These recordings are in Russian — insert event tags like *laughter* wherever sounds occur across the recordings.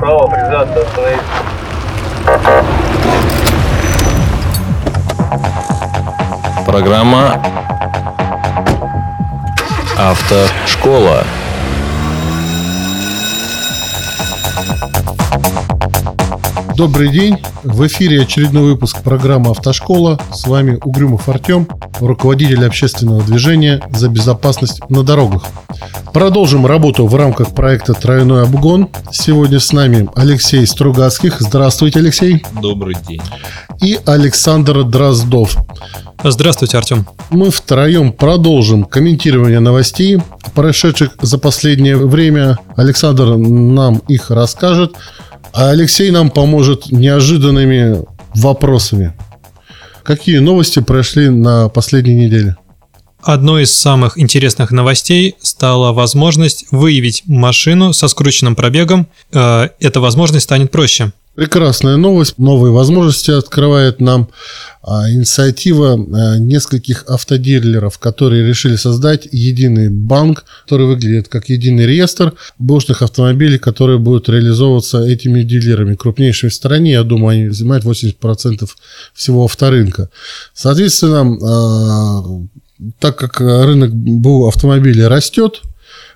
Право, привязаться, остановиться. Программа Автошкола. Добрый день! В эфире очередной выпуск программы «Автошкола». С вами Угрюмов Артем, руководитель общественного движения за безопасность на дорогах. Продолжим работу в рамках проекта «Тройной обгон». Сегодня с нами Алексей Стругацких. Здравствуйте, Алексей. Добрый день. И Александр Дроздов. Здравствуйте, Артем. Мы втроем продолжим комментирование новостей, прошедших за последнее время. Александр нам их расскажет, а Алексей нам поможет неожиданными вопросами. Какие новости прошли на последней неделе? Одной из самых интересных новостей стала возможность выявить машину со скрученным пробегом. Э, Эта возможность станет проще. Прекрасная новость. Новые возможности открывает нам а, инициатива а, нескольких автодилеров, которые решили создать единый банк, который выглядит как единый реестр бэушных автомобилей, которые будут реализовываться этими дилерами, крупнейшими в стране. Я думаю, они занимают 80% всего авторынка. Соответственно, а, так как рынок БУ автомобилей растет,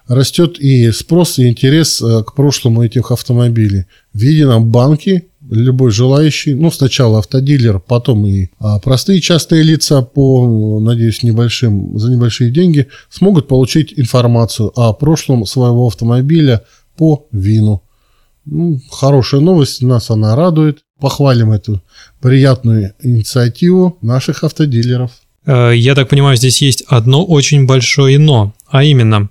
растет и спрос, и интерес э, к прошлому этих автомобилей. В едином банке любой желающий, ну, сначала автодилер, потом и а, простые частные лица по, надеюсь, небольшим, за небольшие деньги смогут получить информацию о прошлом своего автомобиля по ВИНу. Ну, хорошая новость, нас она радует. Похвалим эту приятную инициативу наших автодилеров. Э, Я так понимаю, здесь есть одно очень большое «но», а именно,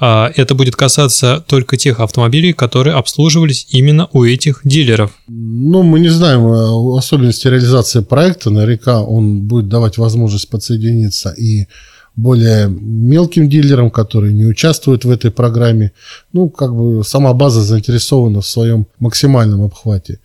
э, это будет касаться только тех автомобилей, которые обслуживались именно у этих дилеров. Ну, мы не знаем э, особенности реализации проекта. Наверняка он будет давать возможность подсоединиться и более мелким дилерам, которые не участвуют в этой программе. Ну, как бы сама база заинтересована в своем максимальном обхвате.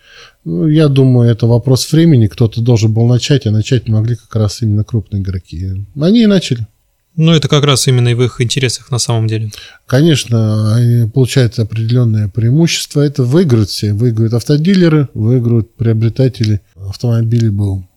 Ну, я думаю, это вопрос времени. Кто-то должен был начать, а начать могли как раз именно крупные игроки. Они и начали. Но это как раз именно и в их интересах на самом деле. Конечно, они получают определенное преимущество. Это выиграют все. Выиграют автодилеры, выиграют приобретатели автомобилей БУ.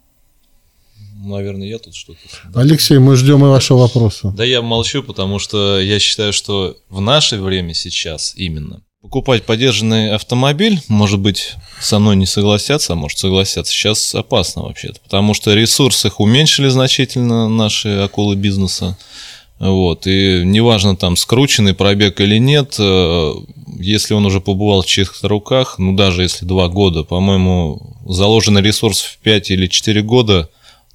Наверное, я тут что-то... Алексей, мы ждем и вашего вопроса. Да я молчу, потому что я считаю, что в наше время сейчас именно покупать подержанный автомобиль, может быть, со мной не согласятся, а может согласятся, сейчас опасно вообще-то, потому что ресурсы их уменьшили значительно, наши акулы бизнеса. Вот, и неважно там скрученный пробег или нет, э, если он уже побывал в чьих-то руках, ну даже если два года, по-моему, заложенный ресурс в 5 или 4 года,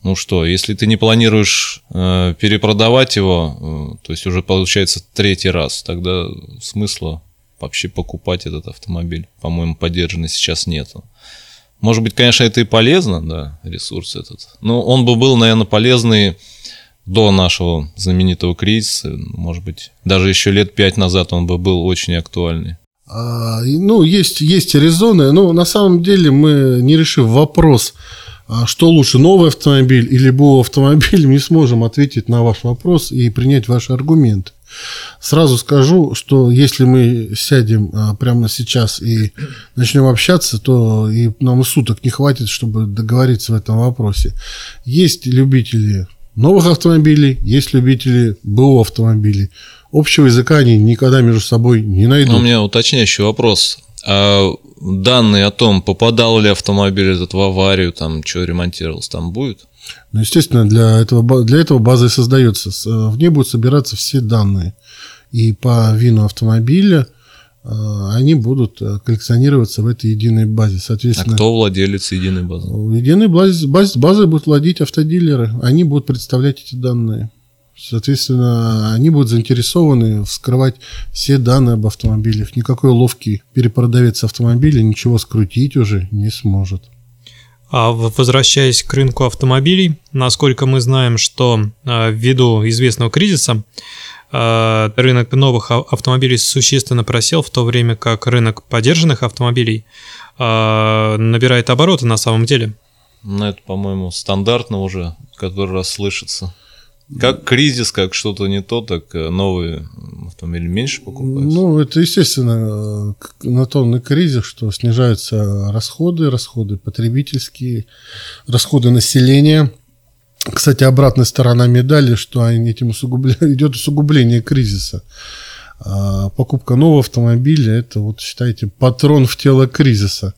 ну что, если ты не планируешь э, перепродавать его, э, то есть уже получается третий раз, тогда смысла вообще покупать этот автомобиль, по-моему, поддержанный сейчас нету. Может быть, конечно, это и полезно, да, ресурс этот. Но он бы был, наверное, полезный до нашего знаменитого кризиса. Может быть, даже еще лет пять назад он бы был очень актуальный. А, ну, есть, есть резоны, но на самом деле мы, не решив вопрос, что лучше, новый автомобиль или БУ автомобиль, не сможем ответить на ваш вопрос и принять ваши аргументы. Сразу скажу, что если мы сядем а, прямо сейчас и начнем общаться, то и нам и суток не хватит, чтобы договориться в этом вопросе. Есть любители новых автомобилей, есть любители БУ автомобилей. Общего языка они никогда между собой не найдут. Но у меня уточняющий вопрос. А данные о том, попадал ли автомобиль этот в аварию, там, что ремонтировался, там будет? Ну, естественно, для этого, для этого база и создается. В ней будут собираться все данные. И по вину автомобиля э, они будут э, коллекционироваться в этой единой базе. А Соответственно, кто владелец единой базы? единой базе, базе, базой будут владеть автодилеры. Они будут представлять эти данные. Соответственно, они будут заинтересованы вскрывать все данные об автомобилях. Никакой ловкий перепродавец автомобиля ничего скрутить уже не сможет. А возвращаясь к рынку автомобилей, насколько мы знаем, что э, ввиду известного кризиса э, рынок новых а- автомобилей существенно просел, в то время как рынок подержанных автомобилей э, набирает обороты на самом деле. Ну, это, по-моему, стандартно уже, который раз слышится. Как кризис, как что-то не то, так э, новые автомобили меньше покупаются. Ну, это, естественно, на то на кризис, что снижаются расходы, расходы потребительские, расходы населения. Кстати, обратная сторона медали, что этим усугубля... *laughs* идет усугубление кризиса. А покупка нового автомобиля – это, вот считайте, патрон в тело кризиса.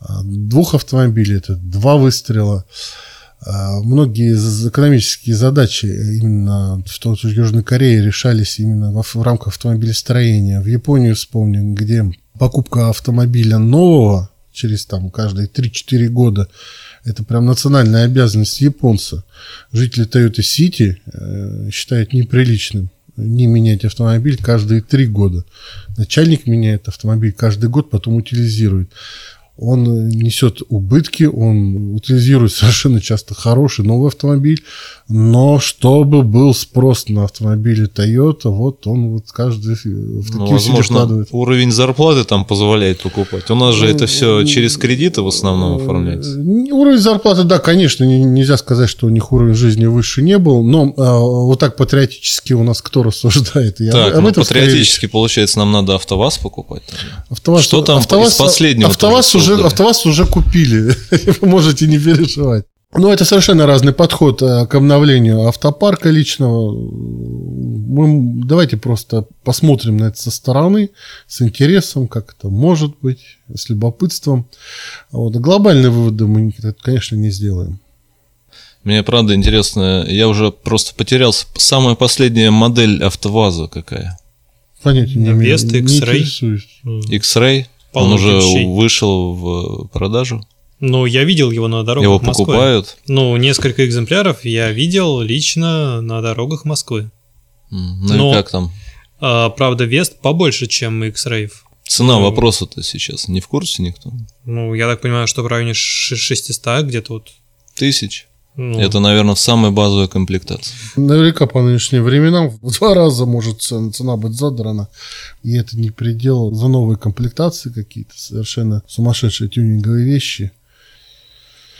А Двух автомобилей – это два выстрела. А, Многие з- экономические задачи именно в том же Южной Корее решались именно во- в рамках автомобилестроения. В Японию вспомним, где покупка автомобиля нового через там каждые 3-4 года это прям национальная обязанность японца. Жители Toyota City э, считают неприличным не менять автомобиль каждые три года. Начальник меняет автомобиль каждый год, потом утилизирует. Он э, несет убытки, он утилизирует совершенно часто хороший новый автомобиль, но чтобы был спрос на автомобили Toyota, вот он вот каждый э, в такие Ну, возможно, вкладывает. уровень зарплаты там позволяет покупать. У нас же это все через кредиты в основном оформляется. Э, Уровень зарплаты, да, конечно, не- нельзя сказать, что у них уровень жизни выше не был, но э, вот так патриотически у нас кто рассуждает? Я Так, об ну, этом скорее патриотически, получается, нам надо АвтоВАЗ покупать. тогда. АвтоВАЗ, Что там из последнего АвтоВАЗ уже? АвтоВАЗ уже купили, *laughs* вы можете не переживать. Ну, это совершенно разный подход э, к обновлению автопарка личного. Мы, давайте просто посмотрим на это со стороны, с интересом, как это может быть, с любопытством. Вот. Глобальные выводы мы, конечно, не сделаем. Мне правда интересно, я уже просто потерялся. Самая последняя модель АвтоВАЗа какая? Понятия не имею. Веста, X-Ray. X-Ray? Он уже вещей. вышел в продажу? Ну, я видел его на дорогах Его Москвы. покупают? Ну, несколько экземпляров я видел лично на дорогах Москвы. Ну Но- и как там? А, правда, Вест побольше, чем X-Ray. Цена Ну. вопроса-то сейчас не в курсе никто? Ну, я так понимаю, что в районе ш- 600 где-то вот. Тысяч? Ну, Это, наверное, в самой базовой комплектации. Наверняка по нынешним временам в два раза может цена, цена быть задрана. И это не предел за новые комплектации какие-то совершенно сумасшедшие тюнинговые вещи.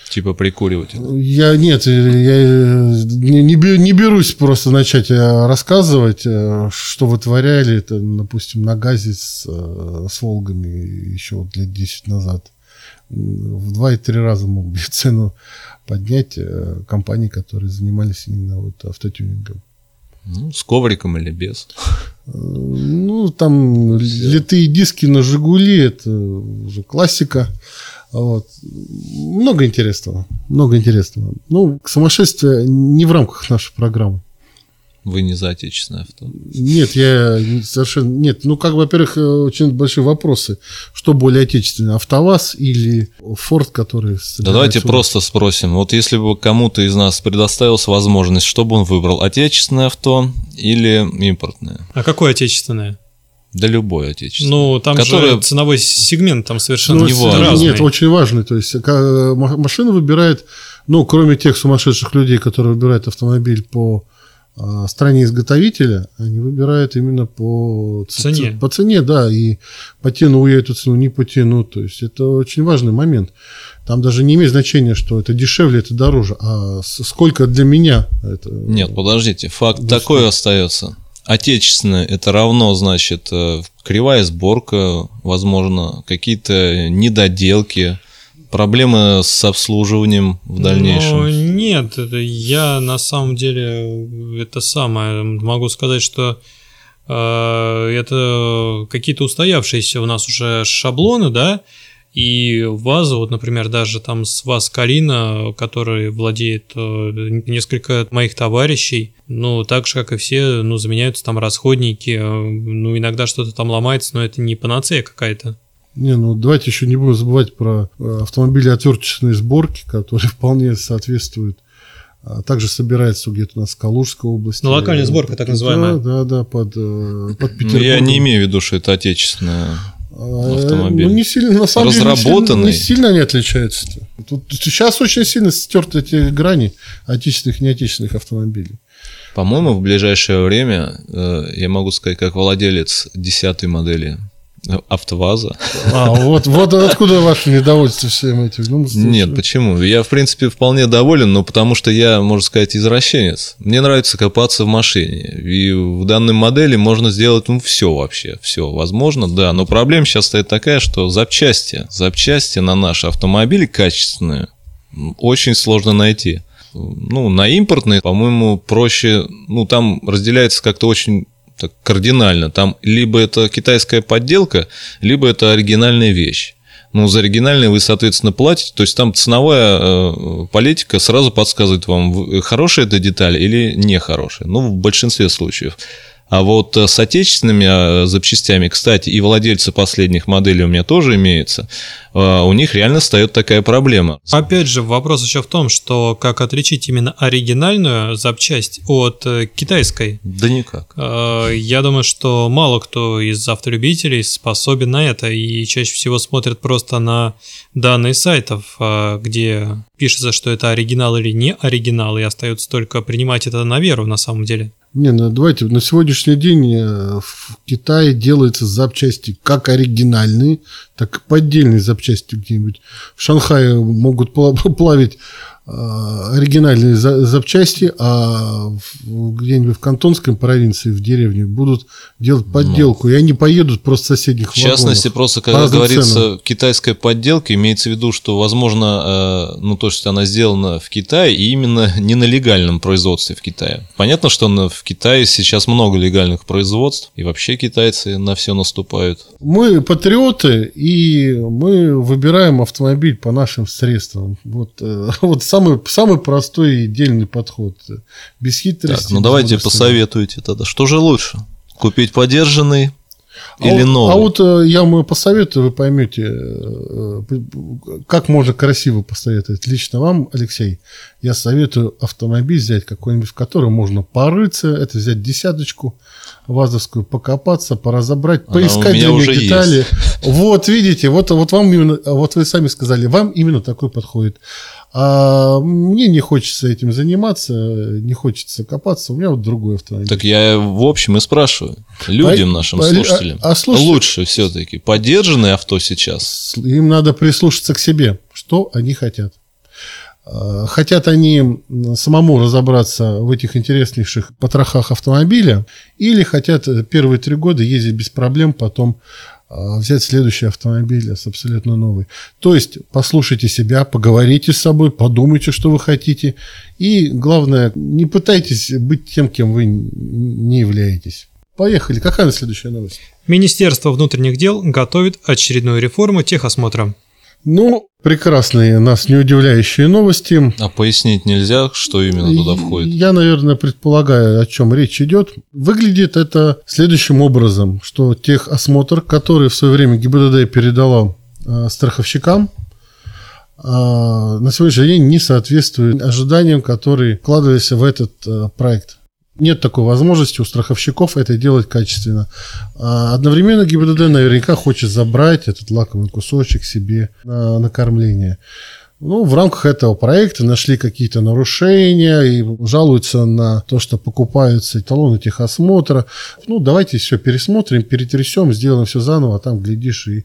Типа прикуривать. Я нет, я э, не, не не берусь просто начать э, рассказывать, э, что вытворяли, это, допустим, на газе с, э, с Волгами еще вот лет 10 назад. В два и три раза мог бы цену поднять э, компании, которые занимались именно вот автотюнингом. Ну, с ковриком или без. Э, Ну, там литые диски на Жигули, это уже классика. Вот. Много интересного. Много интересного. Ну, сумасшествие не в рамках нашей программы. Вы не за отечественное авто. Нет, я не- совершенно... Нет, ну, как, во-первых, э, очень большие вопросы. Что более отечественное, АвтоВАЗ или Форд, который... Да давайте собирается- просто спросим. Вот если бы кому-то из нас предоставилась возможность, что бы он выбрал? Отечественное авто или импортное? А какое отечественное? Да любое отечественное. Ну, там Которое- же ценовой сегмент там совершенно Ну, это- разный. Нет, очень важный. То есть ма- машина выбирает, ну, кроме тех сумасшедших людей, которые выбирают автомобиль по стране изготовителя, они выбирают именно по Цене. По цене, да, и потяну я эту цену, не потяну. То есть это очень важный момент. Там даже не имеет значения, что это дешевле, это дороже, а сколько для меня это. Нет, подождите, факт Да такой остается. Отечественное это равно, значит, э, кривая сборка, возможно, какие-то недоделки, проблемы с обслуживанием в дальнейшем. Ну, нет, это я на самом деле это самое могу сказать, что э, это какие-то устоявшиеся у нас уже шаблоны, да, и ВАЗа, вот, например, даже там с ВАЗ Карина, который владеет э, несколько моих товарищей, ну, так же, как и все, ну, заменяются там расходники, э, ну, иногда что-то там ломается, но это не панацея какая-то. Не, ну давайте еще не будем забывать про э, автомобили отверточной сборки, которые *laughs* вполне соответствуют. А также собирается где-то у нас в Калужской области. Ну, локальная сборка, так называемая. Да, да, да, под, э, под Ну, Петербургом. я не имею в виду, что это отечественное. А, автомобиль. Ну, не сильно, на самом деле, не сильно- Разработанный. не сильно они отличаются. Тут, сейчас очень сильно стерты эти грани отечественных и неотечественных автомобилей. По-моему, в ближайшее время, э, я могу сказать, как владелец десятой модели АвтоВАЗа. А, вот, вот откуда ваше недовольство всем этим? Ну, Нет, почему? Я, в принципе, вполне доволен, но потому что я, можно сказать, извращенец. Мне нравится копаться в машине. И в данной модели можно сделать ну, все вообще. Все возможно, да. Но проблема сейчас стоит такая, что запчасти, запчасти на наш автомобиль качественные очень сложно найти. Ну, на импортные, по-моему, проще, ну, там разделяется как-то очень так кардинально. Там либо это китайская подделка, либо это оригинальная вещь. Ну, за оригинальные вы, соответственно, платите. То есть там ценовая э, политика сразу подсказывает вам, хорошая эта деталь или нехорошая. Ну, в большинстве случаев. А вот э, с отечественными э, запчастями, кстати, и владельцы последних моделей у меня тоже имеются, э, у них реально встает такая проблема. Опять же, вопрос еще в том, что как отличить именно оригинальную запчасть от китайской? Да никак. Я думаю, что мало кто из автолюбителей способен на это, и чаще всего смотрят просто на данные сайтов, где пишется, что это оригинал или не оригинал, и остается только принимать это на веру на самом деле. Не, ну давайте, на сегодняшний день э, в Китае делаются запчасти как оригинальные, так и поддельные запчасти где-нибудь. В Шанхае могут *laughs* плавить оригинальные запчасти, а где-нибудь в Кантонской провинции, в деревне, будут делать ну. подделку, ну, и они поедут просто соседних В частности, вагонов. просто когда говорится ценам. китайская подделка, имеется в виду, что, возможно, э, ну, то, что она сделана в Китае, и именно не на легальном производстве в Китае. Понятно, что в Китае сейчас много легальных производств, и вообще китайцы на все наступают. Мы патриоты, и мы выбираем автомобиль по нашим средствам. Вот, э, *laughs* вот самый, самый простой и дельный подход. Без хитрости. Так, ну давайте посоветуйте тогда. Что же лучше? Купить подержанный а или вот, новый? А вот э, я вам посоветую, вы поймете, э, как можно красиво посоветовать. Лично вам, Алексей, я советую автомобиль взять какой-нибудь, в котором можно порыться, это взять десяточку вазовскую, покопаться, поразобрать, Она поискать для детали. Есть. Вот, видите, вот, вот вам именно, вот вы сами сказали, вам именно такой подходит. А мне не хочется этим заниматься, не хочется копаться, у меня вот другой автомобиль. Так я в общем и спрашиваю. Людям а, нашим слушателям. А, а слушай, лучше все-таки поддержанное авто сейчас. Им надо прислушаться к себе, что они хотят. А, хотят они самому разобраться в этих интереснейших потрохах автомобиля, или хотят первые три года ездить без проблем, потом а, взять следующий автомобиль с абсолютно новый. То есть послушайте себя, поговорите с собой, подумайте, что вы хотите. И главное, не пытайтесь быть тем, кем вы не являетесь. Поехали. Какая следующая новость? Министерство внутренних дел готовит очередную реформу техосмотра. Ну, прекрасные, нас не удивляющие новости. А пояснить нельзя, что именно туда входит? Я, наверное, предполагаю, о чем речь идет. Выглядит это следующим образом, что техосмотр, который в свое время ГИБДД передала э, страховщикам, э, на сегодняшний день не соответствует ожиданиям, которые вкладывались в этот э, проект нет такой возможности у страховщиков это делать качественно. А одновременно ГИБДД наверняка хочет забрать этот лакомый кусочек себе на накормление. Ну, в рамках этого проекта нашли какие-то нарушения и жалуются на то, что покупаются талоны техосмотра. Ну, давайте все пересмотрим, перетрясем, сделаем все заново, а там, глядишь, и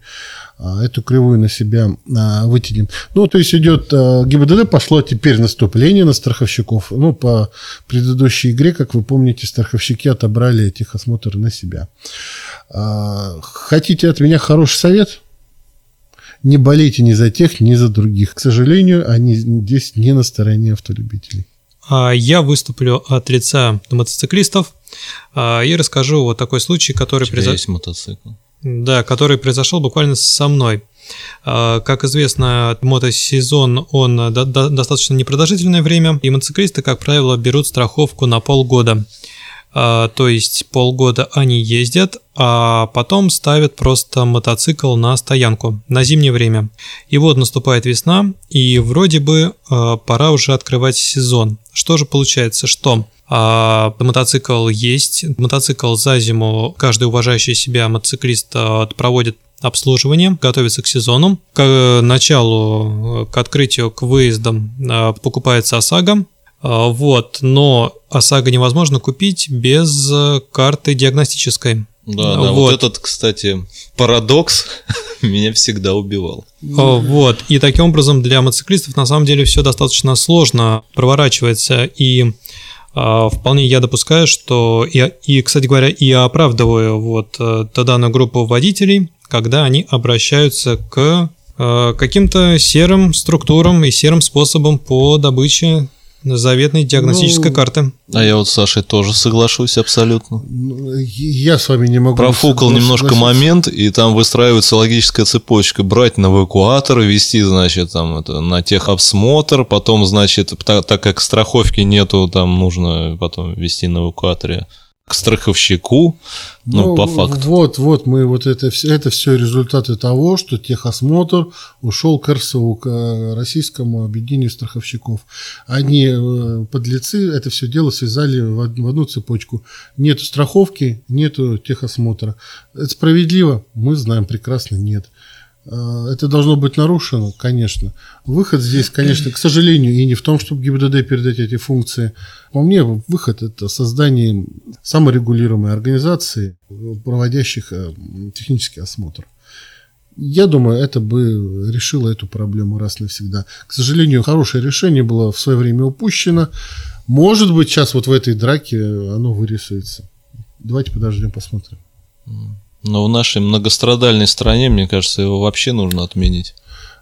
а, эту кривую на себя а, вытянем. Ну, то есть идет а, ГИБДД пошло теперь наступление на страховщиков. Ну, по предыдущей игре, как вы помните, страховщики отобрали техосмотр на себя. А, хотите от меня хороший совет? Не болейте ни за тех, ни за других. К сожалению, они здесь не на стороне автолюбителей. А я выступлю от лица мотоциклистов а, и расскажу вот такой случай, который произошел. есть мотоцикл. Да, который произошел буквально со мной. А, как известно, мотосезон, он достаточно непродолжительное время, и мотоциклисты, как правило, берут страховку на полгода. А, то есть полгода они ездят, а потом ставят просто мотоцикл на стоянку на зимнее время. И вот наступает весна, и вроде бы а, пора уже открывать сезон. Что же получается, что а, мотоцикл есть, мотоцикл за зиму каждый уважающий себя мотоциклист проводит обслуживание, готовится к сезону. К началу, к открытию, к выездам покупается ОСАГО, вот, но ОСАГО невозможно купить без э, карты диагностической. Да, да, вот. вот этот, кстати, парадокс *laughs* меня всегда убивал. Вот, и таким образом для мотоциклистов на самом деле все достаточно сложно проворачивается, и а, вполне я допускаю, что, и, и, кстати говоря, и оправдываю вот э, данную группу водителей, когда они обращаются к э, каким-то серым структурам и серым способам по добыче заветной диагностической ну, карты. А я вот с Сашей тоже соглашусь абсолютно. Ну, я с вами не могу. Профукал немножко момент, и там выстраивается логическая цепочка. Брать на эвакуатор, вести, значит, там это на техобсмотр, потом, значит, так, так как страховки нету, там нужно потом вести на эвакуаторе к страховщику, ну, ну по факту. Вот, вот мы вот это все, это все результаты того, что техосмотр ушел к РСУ, к э, Российскому объединению страховщиков. Они э, подлецы это все дело связали в одну цепочку. Нету страховки, нету техосмотра. Это справедливо? Мы знаем прекрасно, нет. Э, это должно быть нарушено, конечно. Выход здесь, конечно, к сожалению, и не в том, чтобы ГИБДД передать эти функции. По мне, выход – это создание саморегулируемой организации, проводящих э, технический осмотр. Я думаю, это бы решило эту проблему раз навсегда. К сожалению, хорошее решение было в свое время упущено. Может быть, сейчас вот в этой драке оно вырисуется. Давайте подождем, посмотрим. Но в нашей многострадальной стране, мне кажется, его вообще нужно отменить.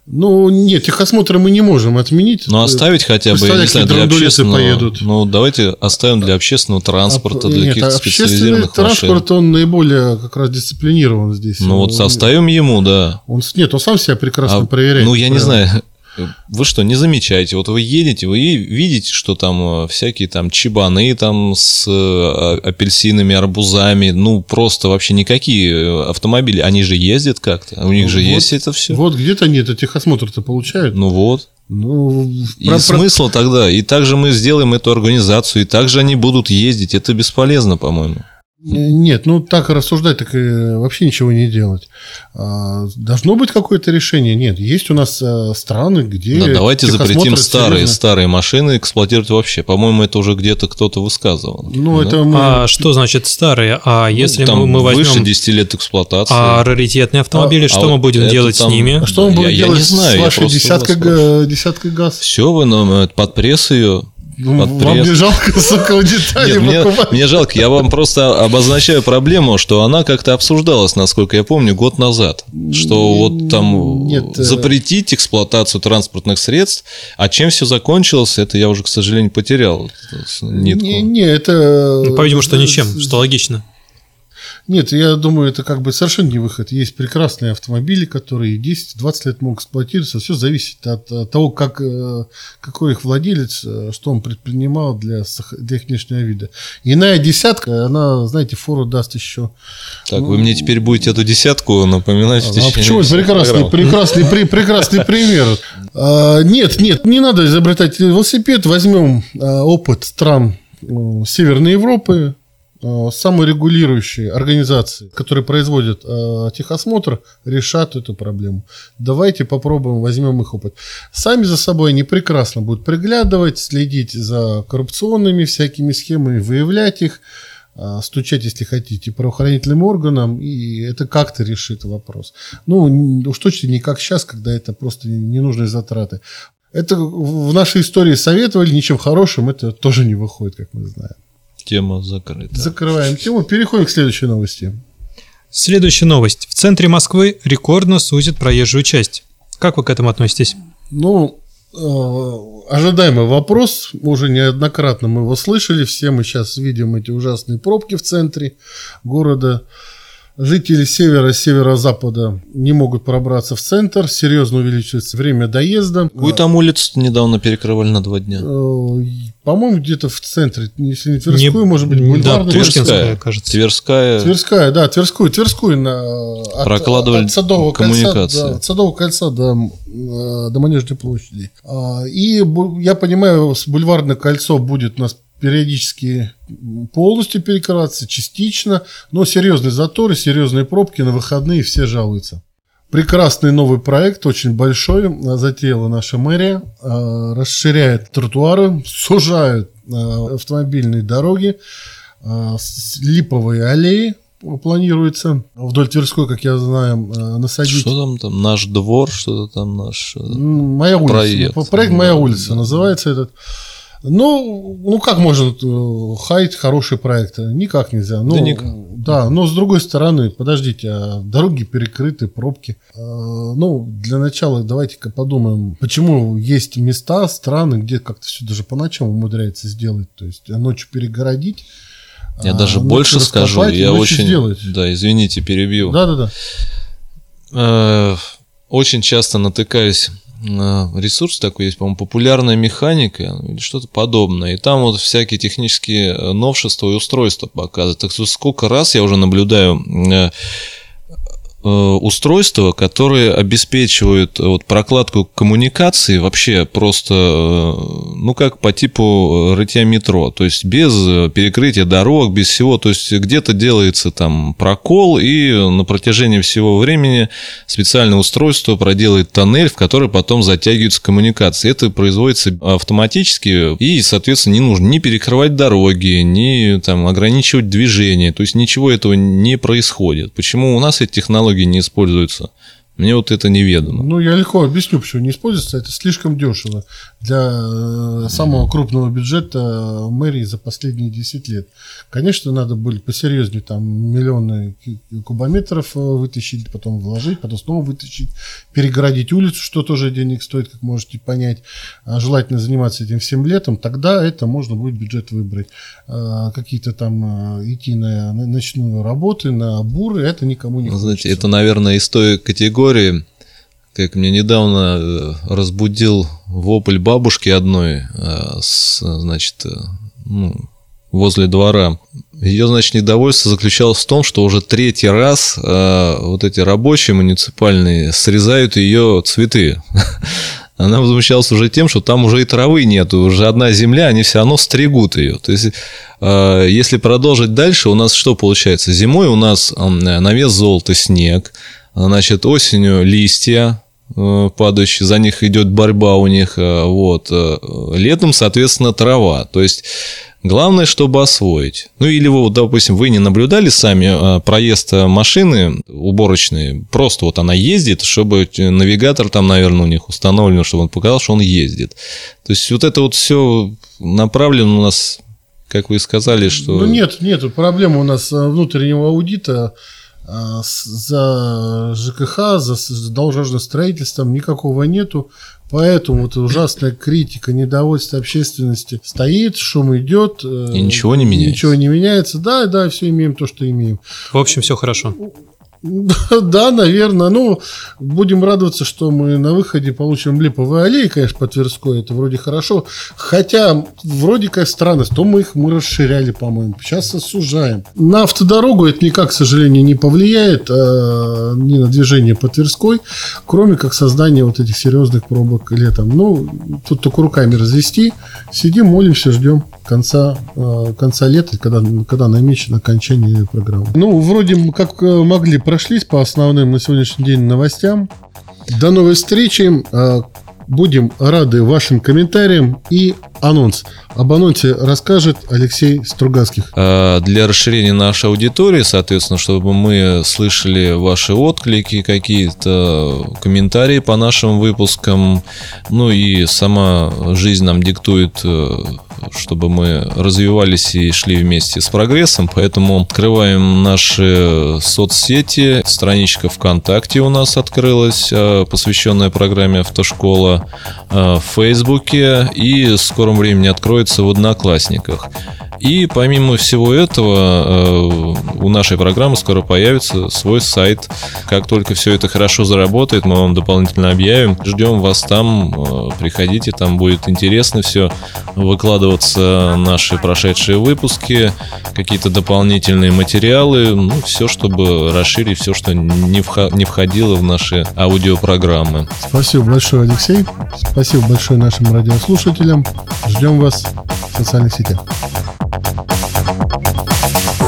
Ну, нет, техосмотры мы не можем отменить. Но оставить хотя бы, я не знаю, для общественного... Поедут. Ну, давайте оставим для общественного транспорта, для каких-то специализированных транспорт, машин. он наиболее как раз дисциплинирован здесь. Ну, вот оставим ему, да. Он, нет, он сам себя прекрасно а, проверяет. Ну, я не знаю, вы что, не замечаете? Вот вы едете, вы видите, что там э, всякие там чебаны там с э, апельсинами, арбузами, ну просто вообще никакие э, автомобили, они же ездят как-то, у них ну, же вот, есть это все. Вот где-то они это техосмотр-то получают. Ну вот. Ну, и про, смысл тогда, и также мы сделаем эту организацию, и также они будут ездить, это бесполезно, по-моему. Нет, ну так рассуждать, так и вообще ничего не делать. А, должно быть какое-то решение. Нет, есть у нас э, страны, где... Да, давайте запретим старые, серьезно. старые машины эксплуатировать вообще. По-моему, это уже где-то кто-то высказывал. Ну, да? это мы... А что значит старые? А ну, если там мы возьмем... выше 10 лет эксплуатации. А раритетные автомобили, а, что а мы будем делать там... с ними? А что мы будем я, делать я не знаю, с вашей десяткой, десяткой газ? Все, вы нам под пресс ее ну, вам не жалко, сука, детали Нет, мне, мне жалко, я вам просто обозначаю проблему, что она как-то обсуждалась, насколько я помню, год назад. Что вот там Нет, э, запретить эксплуатацию транспортных средств, а чем все закончилось, это я уже, к сожалению, потерял нитку. Не, не это... Ну, по-видимому, что ничем, что логично. Нет, я думаю, это как бы совершенно не выход. Есть прекрасные автомобили, которые 10-20 лет могут эксплуатироваться. Все зависит от, от того, как, э, какой их владелец, э, что он предпринимал для, для их внешнего вида. Иная десятка, она, знаете, фору даст еще. Так, ну, вы мне теперь будете эту десятку напоминать а, в течение А почему? Прекрасный, прекрасный, прекрасный пример. А, нет, нет, не надо изобретать велосипед. Возьмем а, опыт стран Северной Европы, Э, саморегулирующие организации, которые производят э, техосмотр, решат эту проблему. Давайте попробуем, возьмем их опыт. Сами за собой они прекрасно будут приглядывать, следить за коррупционными всякими схемами, выявлять их, э, стучать, если хотите, правоохранительным органам, и это как-то решит вопрос. Ну, уж точно не как сейчас, когда это просто ненужные затраты. Это в нашей истории советовали, ничем хорошим это тоже не выходит, как мы знаем. Тема закрыта. Закрываем тему. Переходим к следующей новости. Следующая новость. В центре Москвы рекордно сузит проезжую часть. Как вы к этому относитесь? Ну, э, ожидаемый вопрос. Уже неоднократно мы его слышали. Все мы сейчас видим эти ужасные пробки в центре города. Жители севера, северо-запада не могут пробраться в центр, серьезно увеличивается время доезда. Какую там улицу недавно перекрывали на два дня? По-моему, где-то в центре, если не Тверскую, не, может быть, Бульварную. Да, Тверская, кажется. Тверская. Тверская, да, Тверскую, Тверскую на, Прокладывали от, от Садового коммуникации. Кольца, да, от Садового кольца до, э, до Манежной площади. А, и я понимаю, Бульварное кольцо будет у нас периодически полностью перекрываться, частично, но серьезные заторы, серьезные пробки на выходные, все жалуются. Прекрасный новый проект, очень большой, затеяла наша мэрия, а, расширяет тротуары, сужает а, автомобильные дороги, липовые аллеи, планируется вдоль Тверской, как я знаю, э, насадить. Что там, там наш двор, что-то там наш... э, Моя улица. Проект. Проект «Моя улица» называется этот. Ну, ну как можно э, хаять хороший проект? Никак нельзя. Ну, Да никак. Да, но с другой стороны, подождите, а дороги перекрыты, пробки. Э, Ну, для начала давайте-ка подумаем, почему есть места, страны, где как-то все даже по ночам умудряется сделать. То есть а ночью перегородить. Я а даже больше скажу, я очень... сделать. Да, извините, перебью. Да-да-да. Э, Очень часто натыкаюсь на ресурс такой есть, по-моему, популярная механика или что-то подобное. И там вот всякие технические э, новшества и устройства показывают. Так что сколько раз я уже наблюдаю э, э, устройства, которые обеспечивают э, вот прокладку коммуникации вообще просто, э, ну как по типу э, рытья метро, то есть без э, перекрытия дорог, без всего, то есть где-то делается там прокол и на протяжении всего времени специальное устройство проделает тоннель, в который потом затягиваются коммуникации. Это производится автоматически и, соответственно, не нужно ни перекрывать дороги, ни там ограничивать движение, то есть ничего этого не происходит. Почему у нас эти технологии не используются? Мне вот это неведомо. Ну, я легко объясню, почему не используется. Это слишком дешево для э, самого крупного бюджета мэрии за последние 10 лет. Конечно, надо будет посерьезнее там миллионы кубометров э, вытащить, потом вложить, потом снова вытащить, перегородить улицу, что тоже денег стоит, как можете понять. А желательно заниматься этим всем летом, тогда это можно будет бюджет выбрать. А Какие-то там э, идти на, ночную работы, на буры, это никому не Знаете, хочется. это, наверное, из той категории, как мне недавно э, разбудил вопль бабушки одной, э, значит, э, ну, возле двора. Ее, значит, недовольство заключалось в том, что уже третий раз вот эти рабочие муниципальные срезают ее цветы. *laughs* Она возмущалась уже тем, что там уже и травы нет, уже одна земля, они все равно стригут ее. То есть, э, если продолжить дальше, у нас что получается? Зимой у нас э, на вес золота снег, значит, осенью листья, э, падающие, за них идет борьба у них, э, вот, э, летом, соответственно, трава, то есть Главное, чтобы освоить. Ну или вот, допустим, вы не наблюдали сами проезд машины уборочной, просто вот она ездит, чтобы навигатор там, наверное, у них установлен, чтобы он показал, что он ездит. То есть вот это вот все направлено у нас, как вы сказали, что... Ну нет, нет, проблема у нас внутреннего аудита за ЖКХ, за дорожным строительством никакого нету. Поэтому вот ужасная критика, недовольство общественности стоит, шум идет. э, И ничего не меняется. Ничего не меняется. Да, да, все имеем то, что имеем. В общем, все хорошо. *laughs* Да, наверное. Ну, будем радоваться, что мы на выходе получим липовые аллеи, конечно, по Тверской. Это вроде хорошо. Хотя, вроде как странность, то мы их мы расширяли, по-моему. Сейчас сужаем. На автодорогу это никак, к сожалению, не повлияет э, ни на движение по Тверской, кроме как создания вот этих серьезных пробок летом. Ну, тут только руками развести. Сидим, молимся, ждем конца, э, конца лета, когда, когда намечено окончание программы. Ну, вроде как э, могли прошлись по основным на сегодняшний день новостям. До новой встречи. Э, Будем рады вашим комментариям и анонс. Об анонсе расскажет Алексей Стругацких. А, Для расширения нашей аудитории, соответственно, чтобы мы слышали ваши отклики, какие-то комментарии по нашим выпускам, ну и сама жизнь нам диктует, э, чтобы мы развивались и шли вместе с прогрессом, поэтому открываем наши соцсети, страничка ВКонтакте у нас открылась, э, посвященная программе «Автошкола», э, в Фейсбуке и в скором времени откроется в Одноклассниках. И помимо всего этого, э, у нашей программы скоро появится свой сайт. Как только все это хорошо заработает, мы вам дополнительно объявим. Ждем вас там, э, приходите, там будет интересно все. Выкладываться наши прошедшие выпуски, какие-то дополнительные материалы, ну, все, чтобы расширить все, что не входило в наши аудиопрограммы. Спасибо большое, Алексей. Спасибо большое нашим радиослушателям. Ждем вас в социальных сетях. どこかでしょ?